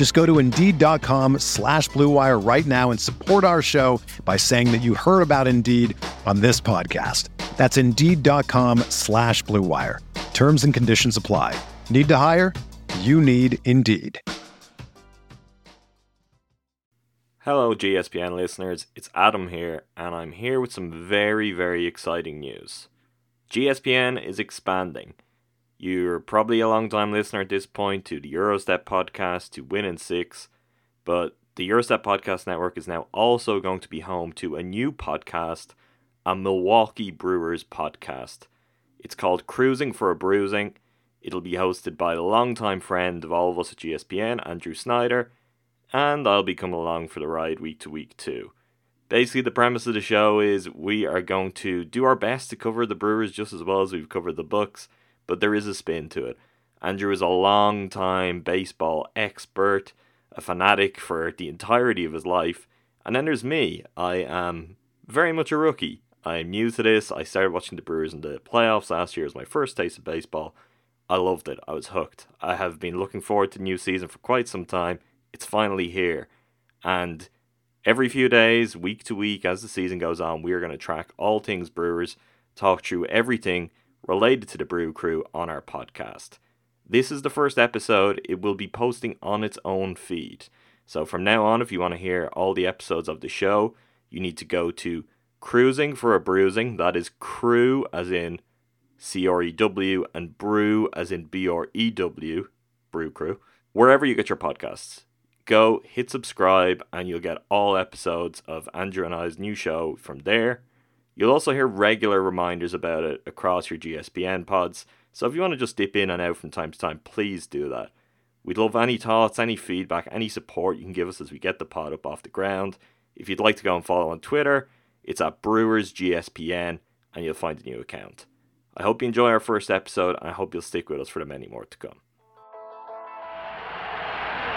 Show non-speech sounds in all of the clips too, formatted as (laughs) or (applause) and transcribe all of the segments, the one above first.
Just go to Indeed.com slash BlueWire right now and support our show by saying that you heard about Indeed on this podcast. That's Indeed.com slash BlueWire. Terms and conditions apply. Need to hire? You need Indeed. Hello, GSPN listeners. It's Adam here, and I'm here with some very, very exciting news. GSPN is expanding. You're probably a long time listener at this point to the Gyro Step podcast, to Win in Six, but the Gyro Step Podcast Network is now also going to be home to a new podcast, a Milwaukee Brewers podcast. It's called Crewsing for a Brewsing. It'll be hosted by a longtime friend of all of us at GSPN, Andrew Snyder and I'll be coming along for the ride week to week too. Basically, the premise of the show is we are going to do our best to cover the Brewers just as well as we've covered the Bucks, but there is a spin to it. Andrew is a long time baseball expert, a fanatic for the entirety of his life, and then there's me. I am very much a rookie. I'm new to this. I started watching the Brewers in the playoffs last year as my first taste of baseball. I loved it. I was hooked. I have been looking forward to the new season for quite some time it's finally here. And every few days, week to week, as the season goes on, we are going to track all things Brewers, talk through everything related to the Brew Crew on our podcast. This is the first episode. It will be posting on its own feed. So from now on, if you want to hear all the episodes of the show, you need to go to Crewsing for a Brewsing. That is crew as in C R E W and brew as in B R E W, Brew Crew, wherever you get your podcasts go hit subscribe and you'll get all episodes of Andrew and I's new show from there. You'll also hear regular reminders about it across your GSPN pods. So if you want to just dip in and out from time to time, please do that. We'd love any thoughts, any feedback, any support you can give us as we get the pod up off the ground. If you'd like to go and follow on Twitter, it's at Brewers GSPN and you'll find a new account. I hope you enjoy our first episode and I hope you'll stick with us for the many more to come.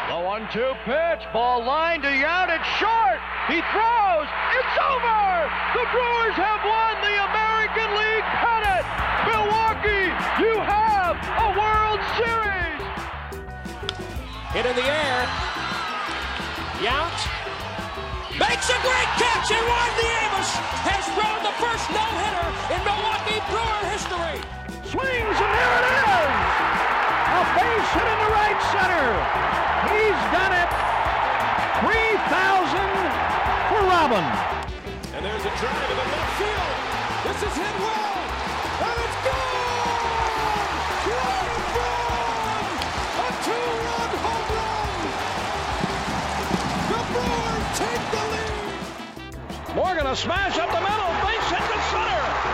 The one-two pitch, ball line to Yount, it's short. He throws, it's over. The Brewers have won the American League pennant. Milwaukee, you have a World Series. Hit in the air. Yount makes a great catch, and Juan Nieves has thrown the first no-hitter in Milwaukee Brewer history. Swings, and there it is. A base hit in the right center. He's done it. 3,000 for Robin. And there's a drive in the left field. This is hit well. And it's gone! Ryan Braun! A two-run home run! The Brewers take the lead! Morgan a smash up the middle. Base hit to center.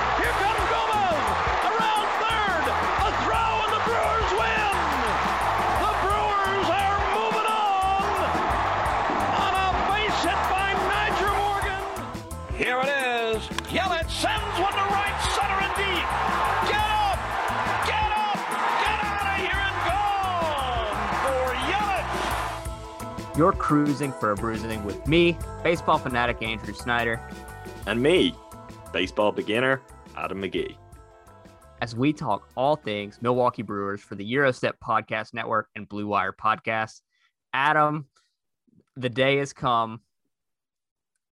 You're Crewsing for a Brewsing with me, baseball fanatic Andrew Snyder, And me, baseball beginner, Adam McGee. as we talk all things Milwaukee Brewers for the Gyro Step Podcast Network and Blue Wire Podcast. Adam, the day has come.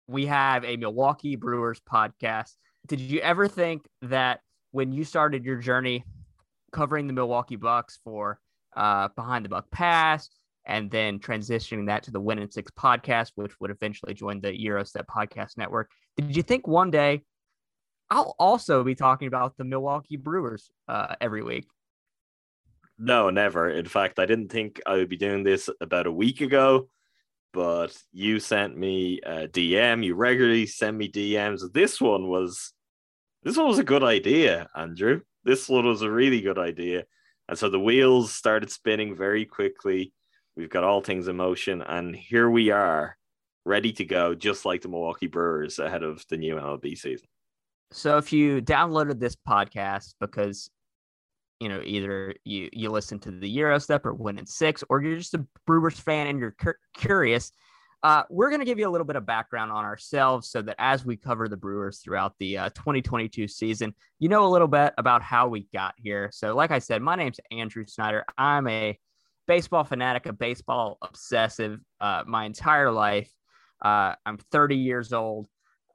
We have a Milwaukee Brewers podcast. Did you ever think that when you started your journey covering the Milwaukee Bucks for uh, Behind the Buck Pass and then transitioning that to the Win and Six podcast, which would eventually join the Gyro Step Podcast Network, did you think one day I'll also be talking about the Milwaukee Brewers uh, every week. No, never. In fact, I didn't think I would be doing this about a week ago, but you sent me a DM. You regularly send me DMs. This one was this one was a good idea, Andrew. This one was a really good idea. And so the wheels started spinning very quickly. We've got all things in motion, and here we are, ready to go, just like the Milwaukee Brewers ahead of the new MLB season. So if you downloaded this podcast because you know either you you listen to the Gyro Step or Win in Six, or you're just a Brewers fan and you're cur- curious, uh, we're going to give you a little bit of background on ourselves so that as we cover the Brewers throughout the uh, 2022 season, you know a little bit about how we got here. So, like I said, my name's Andrew Snyder. I'm a baseball fanatic, a baseball obsessive uh, my entire life. Uh, I'm 30 years old.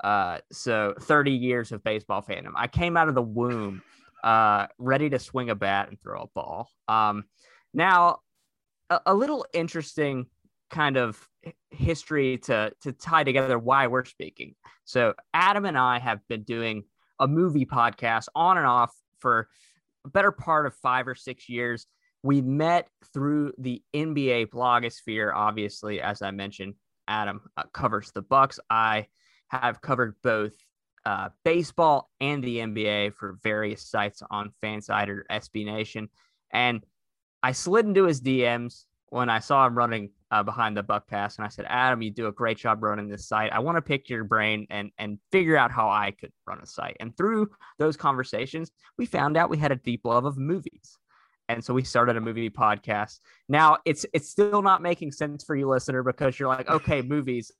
Uh, so 30 years of baseball fandom. I came out of the womb uh, ready to swing a bat and throw a ball. Um, now, a, a little interesting kind of history to to tie together why we're speaking. So Adam and I have been doing a movie podcast on and off for a better part of 5 or 6 years. We met through the NBA blogosphere obviously as I mentioned Adam uh, covers the Bucks. I have covered both uh, baseball and the NBA for various sites on FanSided or SB Nation. And I slid into his DMs when I saw him running uh, behind the buck pass, and I said, "Adam, you do a great job running this site. I want to pick your brain and and figure out how I could run a site." And through those conversations, we found out we had a deep love of movies, and so we started a movie podcast. Now it's it's still not making sense for you, listener, because you're like, "Okay, (laughs) movies,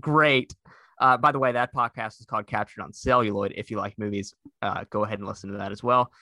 great." Uh, by the way, that podcast is called Captured on Celluloid. If you like movies, uh, go ahead and listen to that as well.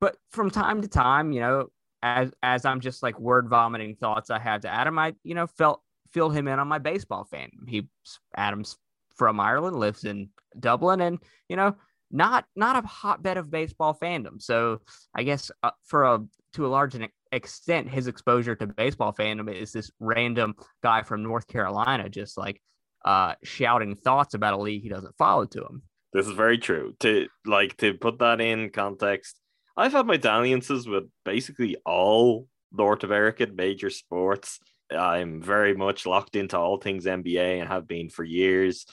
But from time to time, you know, as as I'm just like word vomiting thoughts I had to Adam, I you know felt filled him in on my baseball fan. He Adam's from Ireland, lives in Dublin, and you know not not a hotbed of baseball fandom. So I guess uh, for a to a large extent, his exposure to baseball fandom is this random guy from North Carolina just like uh, shouting thoughts about a league he doesn't follow to him. This is very true. To like to put that in context, I've had my dalliances with basically all North American major sports. I'm very much locked into all things NBA and have been for years.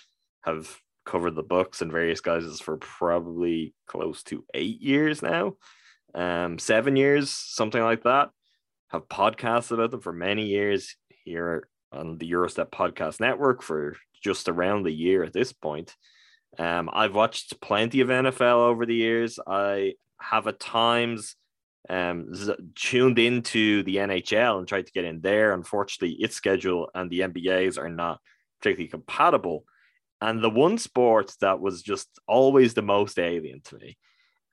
Have covered the Bucks and various guys for probably close to eight years now, um, seven years, something like that. Have podcasts about them for many years here on the Gyro Step Podcast Network for just around the year at this point. Um, I've watched plenty of NFL over the years. I have at times um, z- tuned into the NHL and tried to get in there. Unfortunately, its schedule and the NBA's are not particularly compatible. And the one sport that was just always the most alien to me,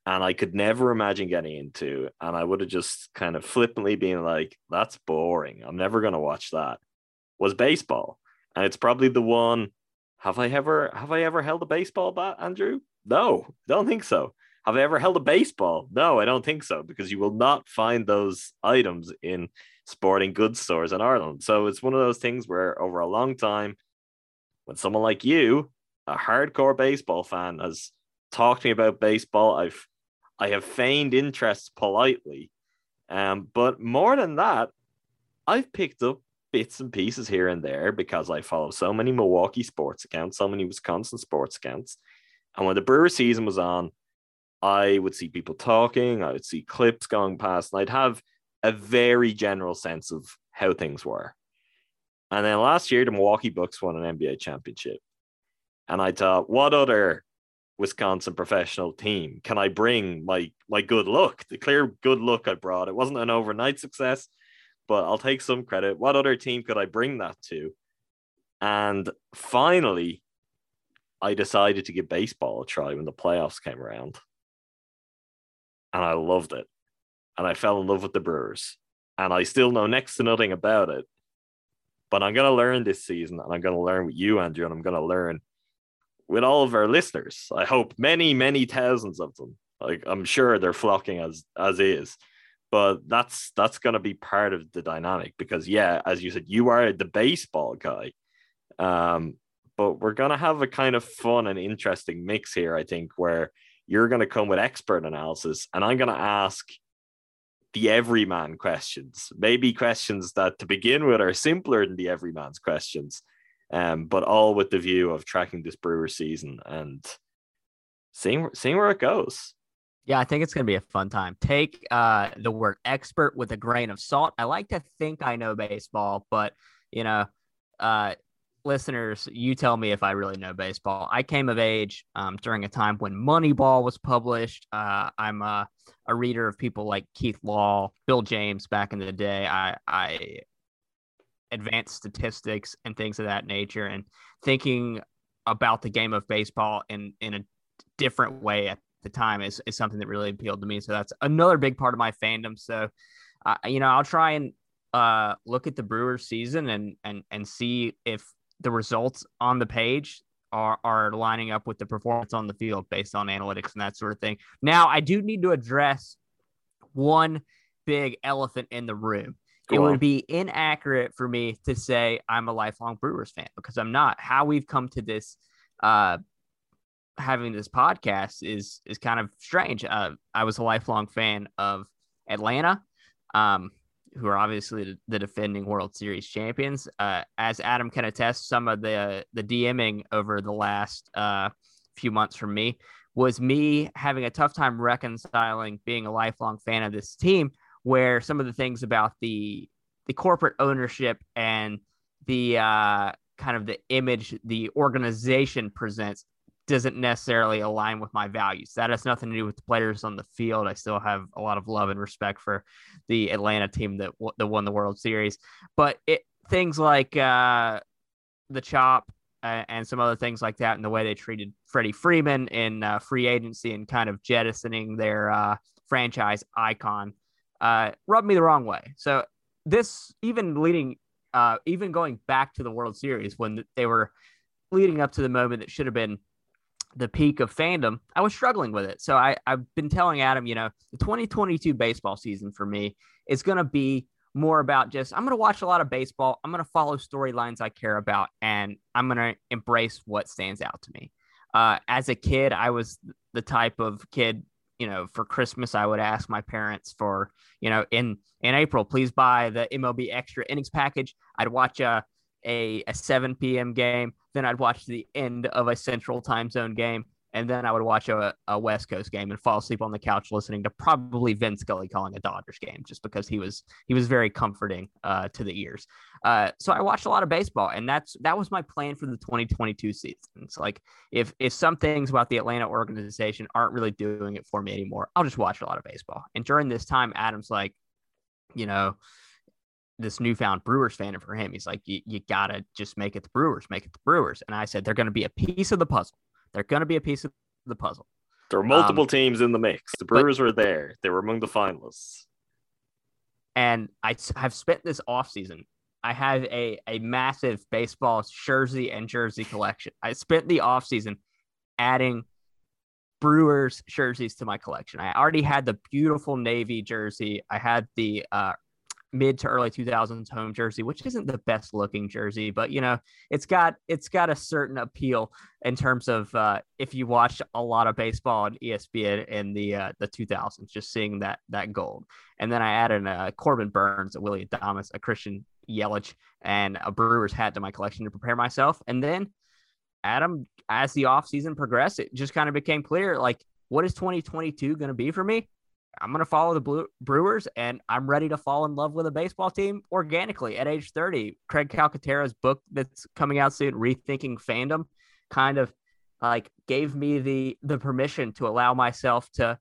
and I could never imagine getting into, and I would have just kind of flippantly been like, that's boring. I'm never going to watch that, was baseball. And it's probably the one. Have I ever have I ever held a baseball bat, Andrew? No, don't think so. Have I ever held a baseball? No, I don't think so, because you will not find those items in sporting goods stores in Ireland. So it's one of those things where over a long time, when someone like you, a hardcore baseball fan, has talked to me about baseball, I've I have feigned interest politely. Um, but more than that, I've picked up bits and pieces here and there because I follow so many Milwaukee sports accounts, so many Wisconsin sports accounts. And when the Brewer season was on, I would see people talking, I would see clips going past, and I'd have a very general sense of how things were. And then last year, the Milwaukee Bucks won an NBA championship. And I thought, what other Wisconsin professional team can I bring my my good luck? The clear good luck I brought. It wasn't an overnight success, but I'll take some credit. What other team could I bring that to? And finally, I decided to give baseball a try when the playoffs came around and I loved it. And I fell in love with the Brewers. And I still know next to nothing about it. But I'm going to learn this season, and I'm going to learn with you, Andrew, and I'm going to learn with all of our listeners. I hope many, many thousands of them. Like I'm sure they're flocking as as is, but that's that's to be part of the dynamic because yeah, as you said, you are the baseball guy, um, but we're to have a kind of fun and interesting mix here. I think where You're to come with expert analysis, and I'm to ask the everyman questions, maybe questions that to begin with are simpler than the everyman's questions, um, but all with the view of tracking this Brewer season and seeing seeing where it goes. Yeah, I think it's going to be a fun time. Take uh, the word expert with a grain of salt. I like to think I know baseball, but you know, uh, listeners, you tell me if I really know baseball. I came of age um, during a time when Moneyball was published. Uh, I'm a, a, reader of people like Keith Law, Bill James back in the day. I, I advanced statistics and things of that nature and thinking about the game of baseball in, in a different way at the time is, is something that really appealed to me. So that's another big part of my fandom. So, uh, you know, I'll try and uh, look at the Brewers season and and and see if the results on the page are are lining up with the performance on the field based on analytics and that sort of thing. Now, I do need to address one big elephant in the room. Go it on. would be inaccurate for me to say I'm a lifelong Brewers fan because I'm not. How we've come to this uh having this podcast is is kind of strange. Uh, I was a lifelong fan of Atlanta. Um, who are obviously the defending World Series champions. Uh, as Adam can attest, some of the the DMing over the last uh, few months from me was me having a tough time reconciling being a lifelong fan of this team, where some of the things about the the corporate ownership and the uh, kind of the image the organization presents doesn't necessarily align with my values. That has nothing to do with the players on the field. I still have a lot of love and respect for the Atlanta team that that won the World Series, but it things like uh, the chop uh, and some other things like that, and the way they treated Freddie Freeman in uh, free agency and kind of jettisoning their uh, franchise icon, uh, rubbed me the wrong way. So this even leading, uh, even going back to the World Series when they were leading up to the moment that should have been the peak of fandom, I was struggling with it. So I, I've been telling Adam, you know, the 2022 baseball season for me is going to be more about just I'm going to watch a lot of baseball. I'm going to follow storylines I care about, and I'm going to embrace what stands out to me. Uh, as a kid, I was the type of kid, you know, for Christmas, I would ask my parents for, you know, in in April, please buy the MLB extra innings package. I'd watch a a, a 7 p.m. game. Then I'd watch the end of a central time zone game. And then I would watch a, a West Coast game and fall asleep on the couch listening to probably Vin Scully calling a Dodgers game just because he was he was very comforting uh, to the ears. Uh, so I watched a lot of baseball, and that's that was my plan for the 2022 season. It's like if if some things about the Atlanta organization aren't really doing it for me anymore, I'll just watch a lot of baseball. And during this time, Adam's like, you know, this newfound Brewers fan for him. He's like, you, gotta just make it the Brewers, make it the Brewers. And I said, they're going to be a piece of the puzzle. They're going to be a piece of the puzzle. There were multiple um, teams in the mix. The Brewers but, were there. They were among the finalists. And I have spent this off season. I have a, a massive baseball jersey and jersey collection. I spent the off season adding Brewers jerseys to my collection. I already had the beautiful navy jersey. I had the uh, mid to early 2000s home jersey which isn't the best looking jersey but you know it's got it's got a certain appeal in terms of uh, if you watch a lot of baseball on espn in the uh, the 2000s just seeing that that gold. And then i added a corbin burnes a willy adames a christian yelich and a brewers hat to my collection to prepare myself. And then adam as the offseason progressed it just kind of became clear like what is 2022 going to be for me I'm going to follow the Brewers and I'm ready to fall in love with a baseball team organically at age 30. Craig Calcaterra's book that's coming out soon, Rethinking Fandom, kind of like gave me the the permission to allow myself to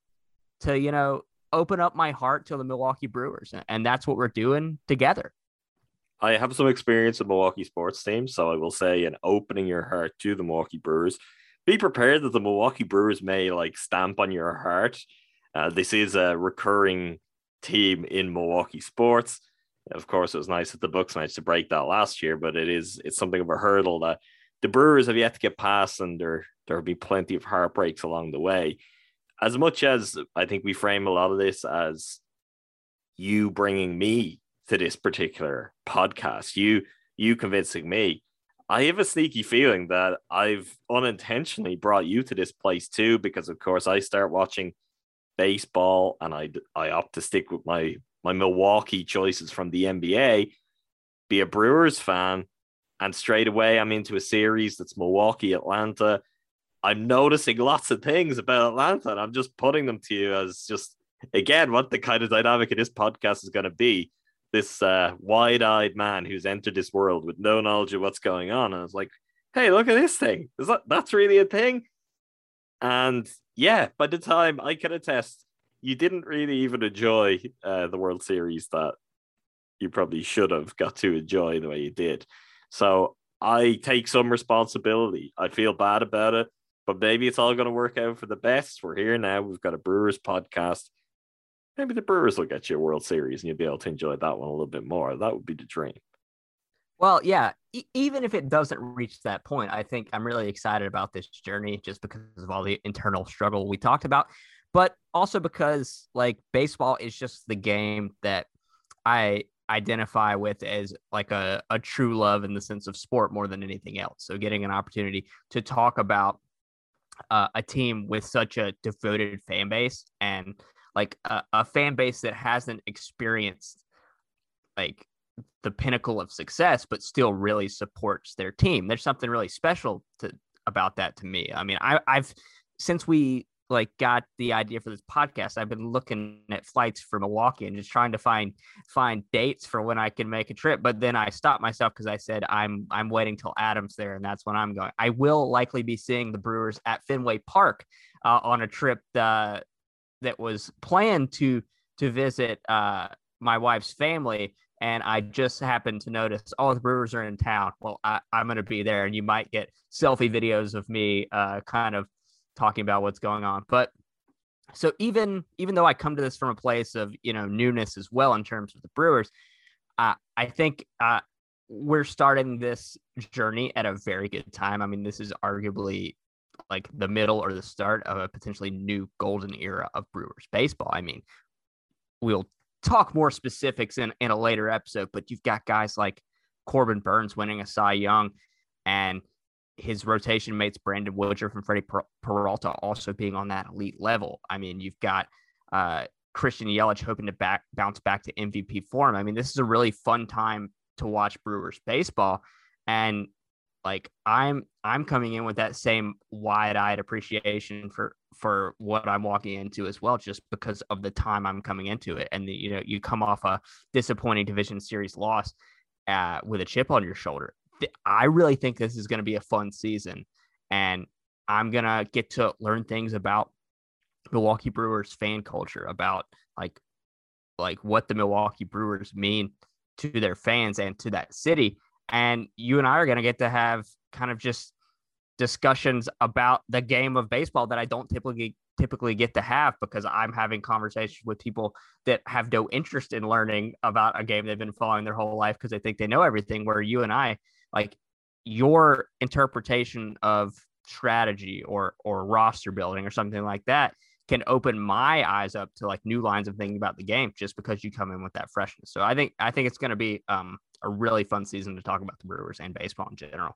to you know open up my heart to the Milwaukee Brewers and that's what we're doing together. I have some experience with Milwaukee sports teams, so I will say in opening your heart to the Milwaukee Brewers, be prepared that the Milwaukee Brewers may like stamp on your heart uh, this is a recurring team in Milwaukee sports. Of course, it was nice that the Bucks managed to break that last year, but it is it's something of a hurdle that the Brewers have yet to get past, and there there will be plenty of heartbreaks along the way. As much as I think we frame a lot of this as you bringing me to this particular podcast, you you convincing me, I have a sneaky feeling that I've unintentionally brought you to this place too, because of course I start watching baseball and I I opt to stick with my my Milwaukee choices from the NBA, be a Brewers fan, and straight away I'm into a series that's Milwaukee Atlanta. I'm noticing lots of things about Atlanta, and I'm just putting them to you as just again what the kind of dynamic of this podcast is going to be this uh, wide-eyed man who's entered this world with no knowledge of what's going on, and it's like, hey, look at this thing. Is that that's really a thing? And yeah, by the time I can attest, you didn't really even enjoy uh, the World Series that you probably should have got to enjoy the way you did. So I take some responsibility. I feel bad about it, but maybe it's all going to work out for the best. We're here now. We've got a Brewers podcast maybe the Brewers will get you a World Series and you'll be able to enjoy that one a little bit more. That would be the dream. Well, yeah, e- even if it doesn't reach that point, I think I'm really excited about this journey just because of all the internal struggle we talked about, but also because like baseball is just the game that I identify with as like a, a true love in the sense of sport more than anything else. So getting an opportunity to talk about uh, a team with such a devoted fan base and like a, a fan base that hasn't experienced like the pinnacle of success, but still really supports their team. There's something really special to about that to me. I mean, I, I've since we like got the idea for this podcast, I've been looking at flights for Milwaukee and just trying to find find dates for when I can make a trip. But then I stopped myself because I said I'm I'm waiting till Adam's there, and that's when I'm going. I will likely be seeing the Brewers at Fenway Park uh, on a trip uh, that was planned to to visit uh, my wife's family, and I just happened to notice, oh, the Brewers are in town. Well, I, am going to be there, and you might get selfie videos of me, uh, kind of talking about what's going on. But so even even though I come to this from a place of you know newness as well in terms of the Brewers, uh, I think uh, we're starting this journey at a very good time. I mean, this is arguably like the middle or the start of a potentially new golden era of Brewers baseball. I mean, we'll talk more specifics in, in a later episode, but you've got guys like Corbin Burnes winning a Cy Young and his rotation mates Brandon Woodruff and Freddie Peralta also being on that elite level. I mean, you've got uh, Christian Yelich hoping to back bounce back to MVP form. I mean, this is a really fun time to watch Brewers baseball. And like i'm i'm coming in with that same wide-eyed appreciation for for what i'm walking into as well just because of the time i'm coming into it. And the, you know you come off a disappointing division series loss uh, with a chip on your shoulder. I really think this is going to be a fun season and i'm to get to learn things about milwaukee brewers fan culture about like like what the milwaukee brewers mean to their fans and to that city. And you and I are to get to have kind of just discussions about the game of baseball that I don't typically typically get to have because I'm having conversations with people that have no interest in learning about a game they've been following their whole life because they think they know everything where you and I like your interpretation of strategy or or roster building or something like that can open my eyes up to like new lines of thinking about the game just because you come in with that freshness. So I think I think it's going to be um a really fun season to talk about the Brewers and baseball in general.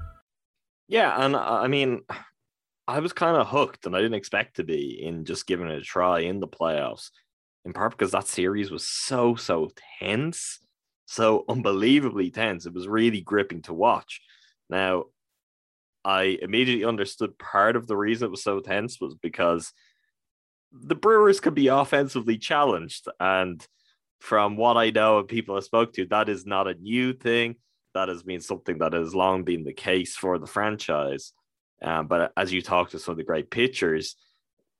Yeah, and uh, I mean, I was kind of hooked, and I didn't expect to be in just giving it a try in the playoffs. In part because that series was so so tense, so unbelievably tense. It was really gripping to watch. Now, I immediately understood part of the reason it was so tense was because the Brewers could be offensively challenged, and from what I know and people I spoke to, that is not a new thing that has been something that has long been the case for the franchise. Um, but as you talk to some of the great pitchers,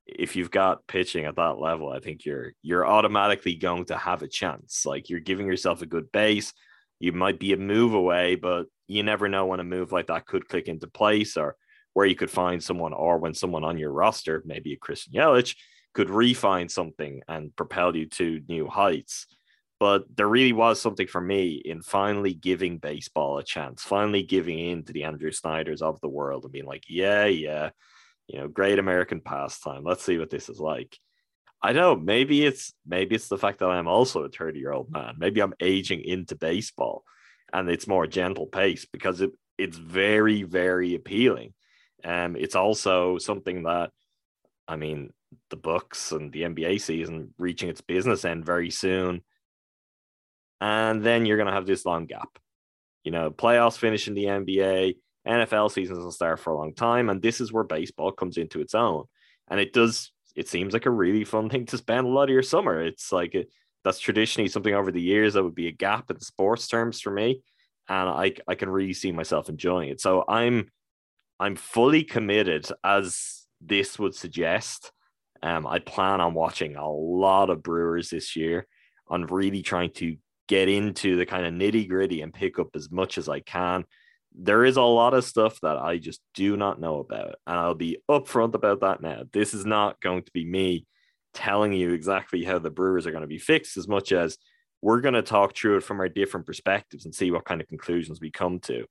if you've got pitching at that level, I think you're you're automatically going to have a chance. Like you're giving yourself a good base. You might be a move away, but you never know when a move like that could click into place or where you could find someone or when someone on your roster, maybe a Christian Yelich, could refine something and propel you to new heights but there really was something for me in finally giving baseball a chance, finally giving in to the Andrew Snyders of the world and being like, yeah, yeah, you know, great American pastime. Let's see what this is like. I know maybe it's maybe it's the fact that I'm also a 30 year old man. Maybe I'm aging into baseball and it's more gentle pace because it it's very, very appealing. Um, it's also something that I mean, the Bucks and the NBA season reaching its business end very soon and then you're going to have this long gap. You know, playoffs finish in the NBA, NFL seasons will start for a long time, and this is where baseball comes into its own. And it does. It seems like a really fun thing to spend a lot of your summer. It's like a, that's traditionally something over the years that would be a gap in sports terms for me, and I I can really see myself enjoying it. So I'm I'm fully committed, as this would suggest. Um, I plan on watching a lot of Brewers this year. On really trying to get into the kind of nitty gritty and pick up as much as I can. There is a lot of stuff that I just do not know about, and I'll be upfront about that now. This is not going to be me telling you exactly how the Brewers are going to be fixed as much as we're going to talk through it from our different perspectives and see what kind of conclusions we come to.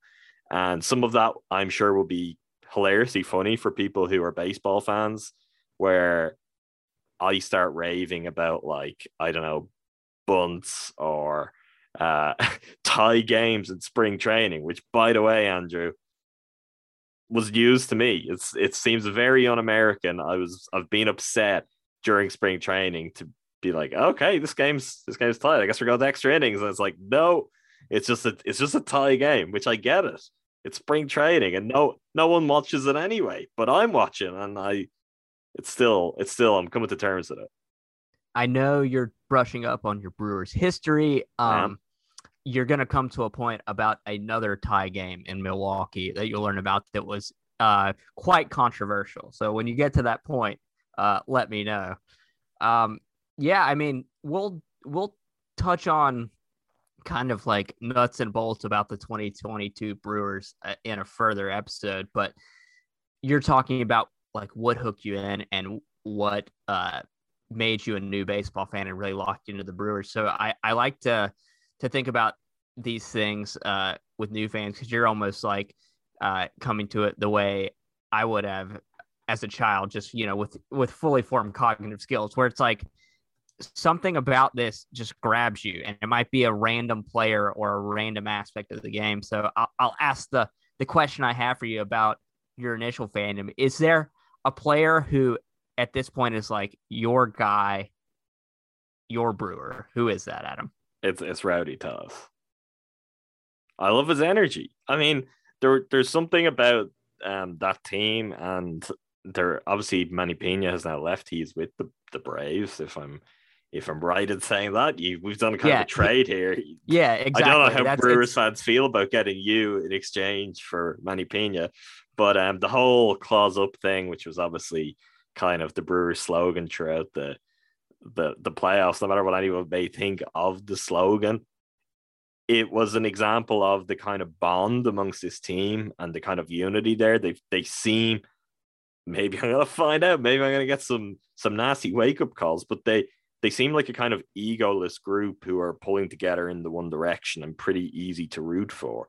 And some of that I'm sure will be hilariously funny for people who are baseball fans, where I start raving about like, I don't know, bunts or uh, (laughs) tie games in spring training, which, by the way, Andrew, was news to me. It's it seems very un-American. I was I've been upset during spring training to be like, okay, this game's this game's tied. I guess we're going to extra innings. And it's like, no, it's just a it's just a tie game, which I get it. It's spring training, and no no one watches it anyway. But I'm watching, and I it's still it's still I'm coming to terms with it. I know you're brushing up on your Brewers history. Um, yeah. You're going to come to a point about another tie game in Milwaukee that you'll learn about that was uh, quite controversial. So when you get to that point, uh, let me know. Um, yeah, I mean, we'll we'll touch on kind of like nuts and bolts about the 2022 Brewers uh, in a further episode, but you're talking about like what hooked you in and what uh, made you a new baseball fan and really locked you into the Brewers. So I, I like to to think about these things uh, with new fans because you're almost like uh, coming to it the way I would have as a child, just you know, with with fully formed cognitive skills, where it's like something about this just grabs you, and it might be a random player or a random aspect of the game. So I'll, I'll ask the the question I have for you about your initial fandom: Is there a player who at this point is like your guy, your brewer. Who is that, Adam? It's it's Rowdy Tellez. I love his energy. I mean, there there's something about um that team and there obviously Manny Piña has now left. He's with the, the Braves, if I'm if I'm right in saying that. You we've done a kind Yeah, of a trade here. Yeah, exactly. I don't know how That's- Brewers it's- fans feel about getting you in exchange for Manny Piña, but um, the whole claws up thing, which was obviously kind of the Brewers slogan throughout the the the playoffs, no matter what anyone may think of the slogan, it was an example of the kind of bond amongst this team and the kind of unity there. They they seem maybe I'm gonna find out. Maybe I'm gonna get some some nasty wake up calls, but they they seem like a kind of egoless group who are pulling together in the one direction and pretty easy to root for.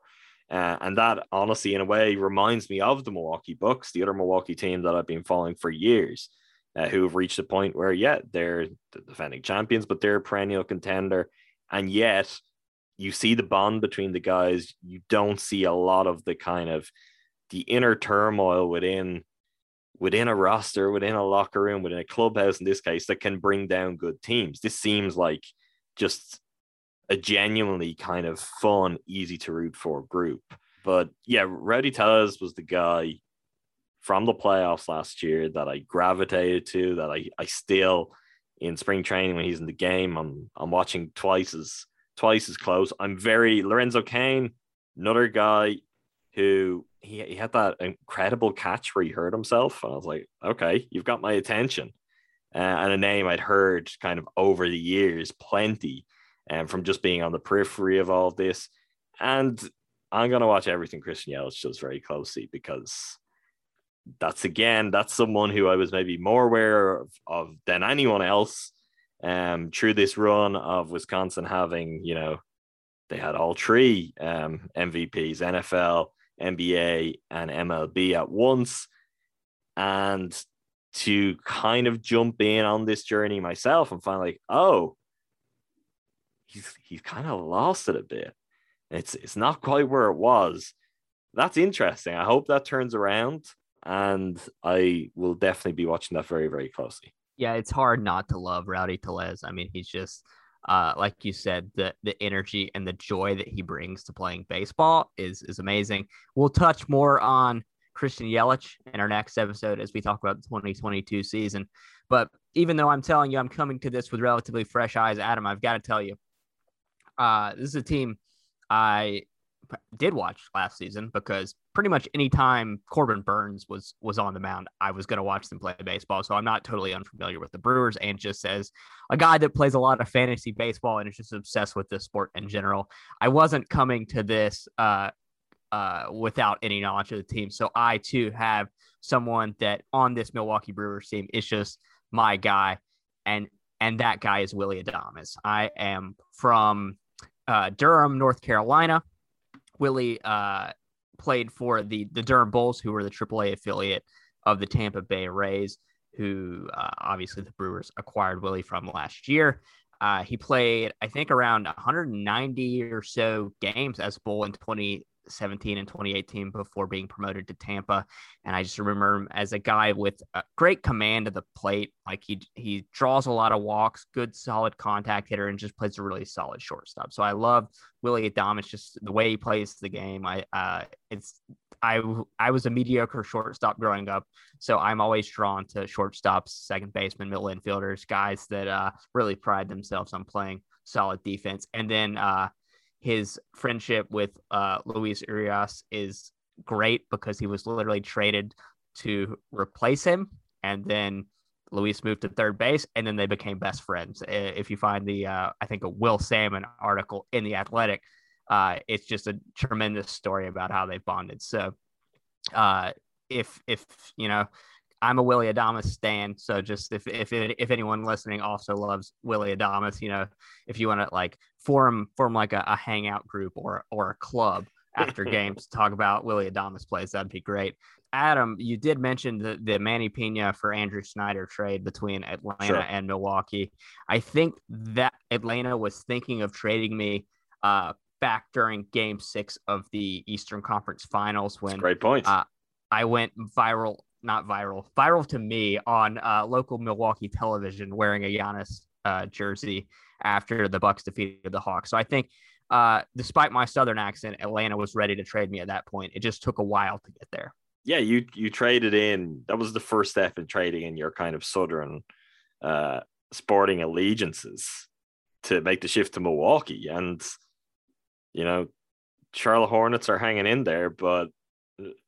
Uh, and that honestly, in a way, reminds me of the Milwaukee Bucks, the other Milwaukee team that I've been following for years, uh, who have reached a point where, yeah, they're the defending champions, but they're a perennial contender. And yet, you see the bond between the guys. You don't see a lot of the kind of the inner turmoil within within a roster, within a locker room, within a clubhouse in this case, that can bring down good teams. This seems like just a genuinely kind of fun, easy to root for group. But yeah, Rowdy Tellez was the guy from the playoffs last year that I gravitated to, that I, I still in spring training when he's in the game, I'm I'm watching twice as twice as close. I'm very Lorenzo Cain, another guy who he, he had that incredible catch where he hurt himself. And I was like, okay, you've got my attention. Uh, and a name I'd heard kind of over the years, plenty, um, from just being on the periphery of all of this. And I'm going to watch everything Christian Yelich does very closely because that's again, that's someone who I was maybe more aware of, of than anyone else um, through this run of Wisconsin having, you know, they had all three um, MVPs, NFL, NBA, and MLB at once. And to kind of jump in on this journey myself and find like, oh, he's he's kind of lost it a bit. It's it's not quite where it was. That's interesting. I hope that turns around, and I will definitely be watching that very very closely. Yeah, it's hard not to love Rowdy Tellez. I mean, he's just uh, like you said, the the energy and the joy that he brings to playing baseball is is amazing. We'll touch more on Christian Yelich in our next episode as we talk about the 2022 season. But even though I'm telling you I'm coming to this with relatively fresh eyes, Adam, I've got to tell you, uh, this is a team I did watch last season because pretty much anytime Corbin Burnes was was on the mound, I was going to watch them play baseball. So I'm not totally unfamiliar with the Brewers. And just as a guy that plays a lot of fantasy baseball and is just obsessed with this sport in general, I wasn't coming to this uh, uh, without any knowledge of the team. So I too have someone that on this Milwaukee Brewers team is just my guy, and and that guy is Willy Adames. I am from uh, Durham, North Carolina. Willy uh, played for the the Durham Bulls, who were the AAA affiliate of the Tampa Bay Rays, who uh, obviously the Brewers acquired Willy from last year. Uh, he played, I think, around 190 or so games as Bull in 2017 and 2018 before being promoted to Tampa. And I just remember him as a guy with a great command of the plate. Like he he draws a lot of walks, good solid contact hitter, and just plays a really solid shortstop. So I love Willy Adames, just the way he plays the game. I uh, it's I I was a mediocre shortstop growing up, so I'm always drawn to shortstops, second baseman, middle infielders, guys that uh, really pride themselves on playing solid defense. And then uh, his friendship with uh, Luis Urias is great because he was literally traded to replace him, and then Luis moved to third base, and then they became best friends. If you find the, uh, I think, a Will Sammon article in the Athletic, uh, it's just a tremendous story about how they bonded. So, uh, if if you know, I'm a Willy Adames stan. So just if if if anyone listening also loves Willy Adames, you know, if you want to like form form like a, a hangout group or or a club after (laughs) games to talk about Willy Adames plays, that'd be great. Adam, you did mention the, the Manny Piña for Andrew Snyder trade between Atlanta Sure. and Milwaukee. I think that Atlanta was thinking of trading me uh, back during game six of the Eastern Conference Finals when great point. uh, I went viral, not viral, viral to me on uh, local Milwaukee television wearing a Giannis uh, jersey after the Bucks defeated the Hawks. So I think, uh, despite my Southern accent, Atlanta was ready to trade me at that point. It just took a while to get there. yeah, you you traded in. That was the first step in trading in your kind of southern uh, sporting allegiances to make the shift to Milwaukee. And, you know, Charlotte Hornets are hanging in there, but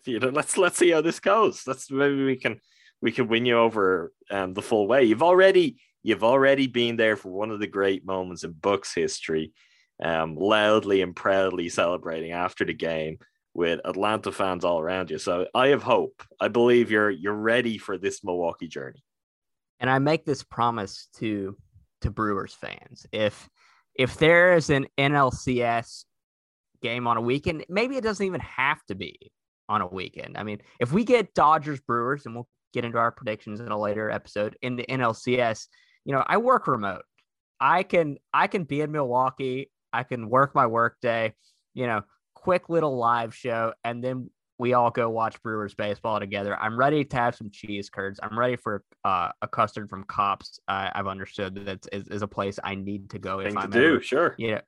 you know, let's let's see how this goes. Let's maybe we can we can win you over um, the full way. You've already you've already been there for one of the great moments in Bucks history, um, loudly and proudly celebrating after the game with Atlanta fans all around you. So I have hope. I believe you're you're ready for this Milwaukee journey. And I make this promise to to Brewers fans. If if there is an NLCS game on a weekend, maybe it doesn't even have to be on a weekend. I mean, if we get Dodgers Brewers, and we'll get into our predictions in a later episode in the NLCS, you know, I work remote. I can I can be in Milwaukee. I can work my work day. You know, quick little live show, and then we all go watch Brewers baseball together. I'm ready to have some cheese curds. I'm ready for uh, a custard from Kopp's. Uh, I've understood that is, is a place I need to go Thing if to I'm do, ever, sure. you know,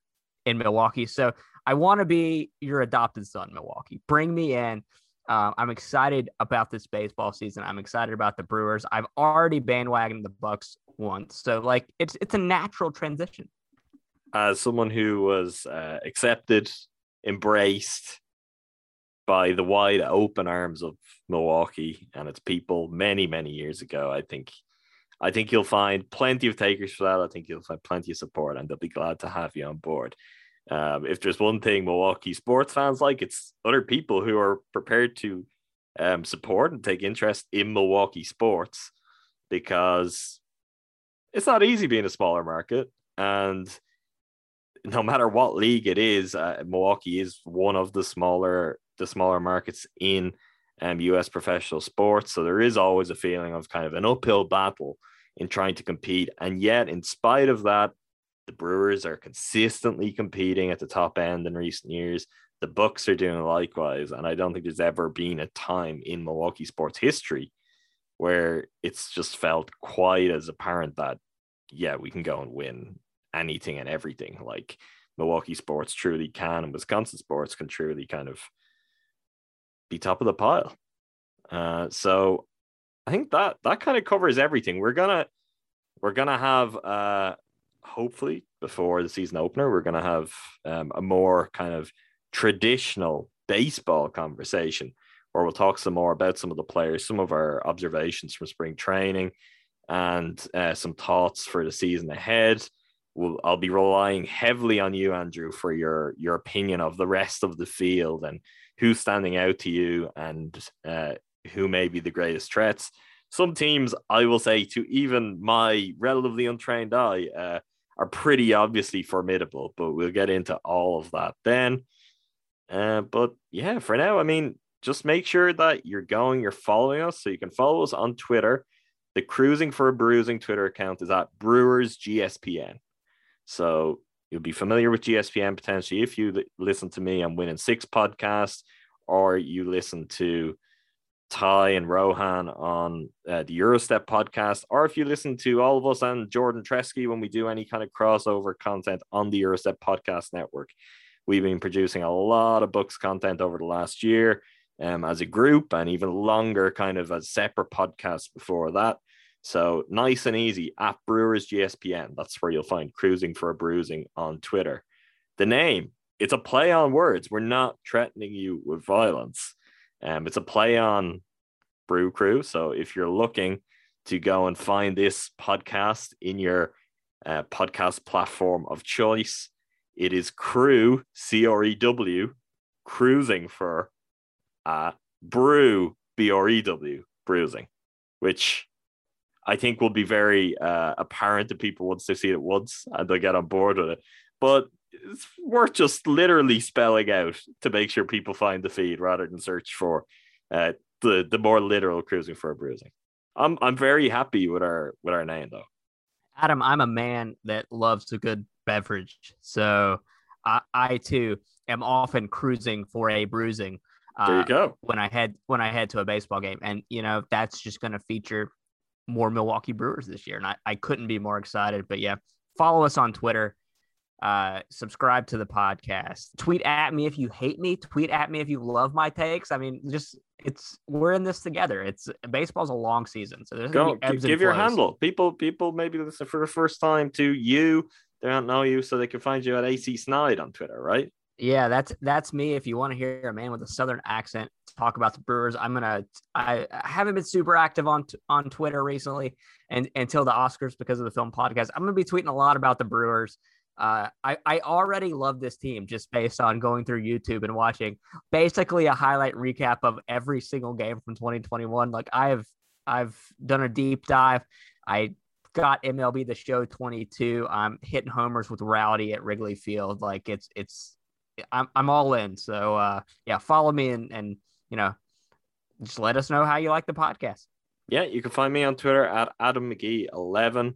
in Milwaukee. So I want to be your adopted son, Milwaukee. Bring me in. Uh, I'm excited about this baseball season. I'm excited about the Brewers. I've already bandwagoned the Bucks once, so like it's it's a natural transition. As someone who was uh, accepted, embraced by the wide open arms of Milwaukee and its people many, many years ago, I think I think you'll find plenty of takers for that. I think you'll find plenty of support, and they'll be glad to have you on board. Um, if there's one thing Milwaukee sports fans like, it's other people who are prepared to um, support and take interest in Milwaukee sports because it's not easy being a smaller market. And no matter what league it is, uh, Milwaukee is one of the smaller the smaller markets in um, U.S. professional sports. So there is always a feeling of kind of an uphill battle in trying to compete. And yet, in spite of that, the Brewers are consistently competing at the top end in recent years. The Bucks are doing likewise, and I don't think there's ever been a time in Milwaukee sports history where it's just felt quite as apparent that yeah, we can go and win anything and everything. Like Milwaukee sports truly can, and Wisconsin sports can truly kind of be top of the pile. Uh, so I think that that kind of covers everything. We're gonna we're gonna have uh hopefully before the season opener, we're gonna have um, a more kind of traditional baseball conversation where we'll talk some more about some of the players, some of our observations from spring training, and uh, some thoughts for the season ahead. We'll, I'll be relying heavily on you, Andrew, for your your opinion of the rest of the field and who's standing out to you and uh, who may be the greatest threats. Some teams, I will say, to even my relatively untrained eye, uh, are pretty obviously formidable, but we'll get into all of that then. Uh, but yeah, for now, I mean, just make sure that you're going, you're following us. So you can follow us on Twitter. The Crewsing for a Brewsing Twitter account is at Brewers GSPN. So you'll be familiar with GSPN potentially if you listen to me on Win in 6 podcast, or you listen to Ti and Rohan on uh, the Gyro Step podcast, or if you listen to all of us and Jordan Tresky when we do any kind of crossover content on the Gyro Step podcast network. We've been producing a lot of Bucks content over the last year um, as a group and even longer kind of as separate podcasts before that. So nice and easy at Brewers GSPN. That's where you'll find Crewsing for a Brewsing on Twitter. The name, it's a play on words. We're not threatening you with violence. Um, it's a play on Brew Crew. So if you're looking to go and find this podcast in your uh, podcast platform of choice, it is Crew, C R E W, crewsing for uh, Brew, B R E W, brewsing, which I think will be very uh, apparent to people once they see it once and they'll get on board with it. But it's worth just literally spelling out to make sure people find the feed rather than search for uh, the the more literal cruising for a bruising. I'm I'm very happy with our with our name though. Adam, I'm a man that loves a good beverage, so I, I too am often cruising for a bruising. Uh, There you go. When I head when I head to a baseball game, and you know that's just going to feature more Milwaukee Brewers this year, and I, I couldn't be more excited. But yeah, follow us on Twitter Uh, subscribe to the podcast. Tweet at me if you hate me. Tweet at me if you love my takes. I mean, just it's we're in this together. It's baseball's a long season, so there's Go be ebbs and give your handle. People people maybe listen for the first time to you. They don't know you, so they can find you at AC Snide on Twitter, right? Yeah, that's that's me. If you want to hear a man with a southern accent talk about the Brewers, I'm gonna. I, I haven't been super active on on Twitter recently, and until the Oscars because of the film podcast, I'm gonna be tweeting a lot about the Brewers. Uh, I I already love this team just based on going through YouTube and watching basically a highlight recap of every single game from 2021. Like I have I've done a deep dive. I got MLB the Show 22. I'm hitting homers with Rowdy at Wrigley Field. Like it's it's I'm I'm all in. So uh yeah, follow me and and you know just let us know how you like the podcast. Yeah, you can find me on Twitter at Adam McGee11.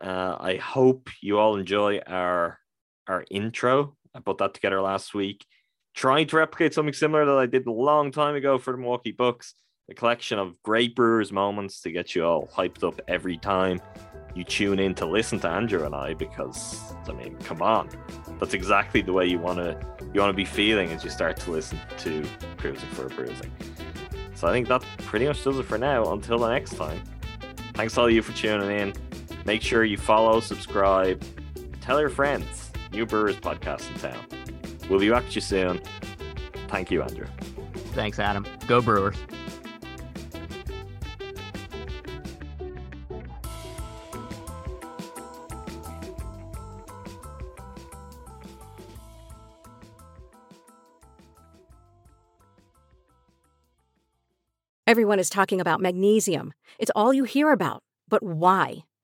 Uh, I hope you all enjoy our our intro. I put that together last week, trying to replicate something similar that I did a long time ago for the Milwaukee Bucks. A collection of great Brewers moments to get you all hyped up every time you tune in to listen to Andrew and I. Because I mean, come on, that's exactly the way you want to you want to be feeling as you start to listen to Crewsing for a Brewsing. So I think that pretty much does it for now. Until the next time. Thanks all of you for tuning in. Make sure you follow, subscribe, tell your friends. New Brewers podcast in town. We'll be back to you soon. Thank you, Andrew. Thanks, Adam. Go Brewers. Everyone is talking about magnesium. It's all you hear about. But why?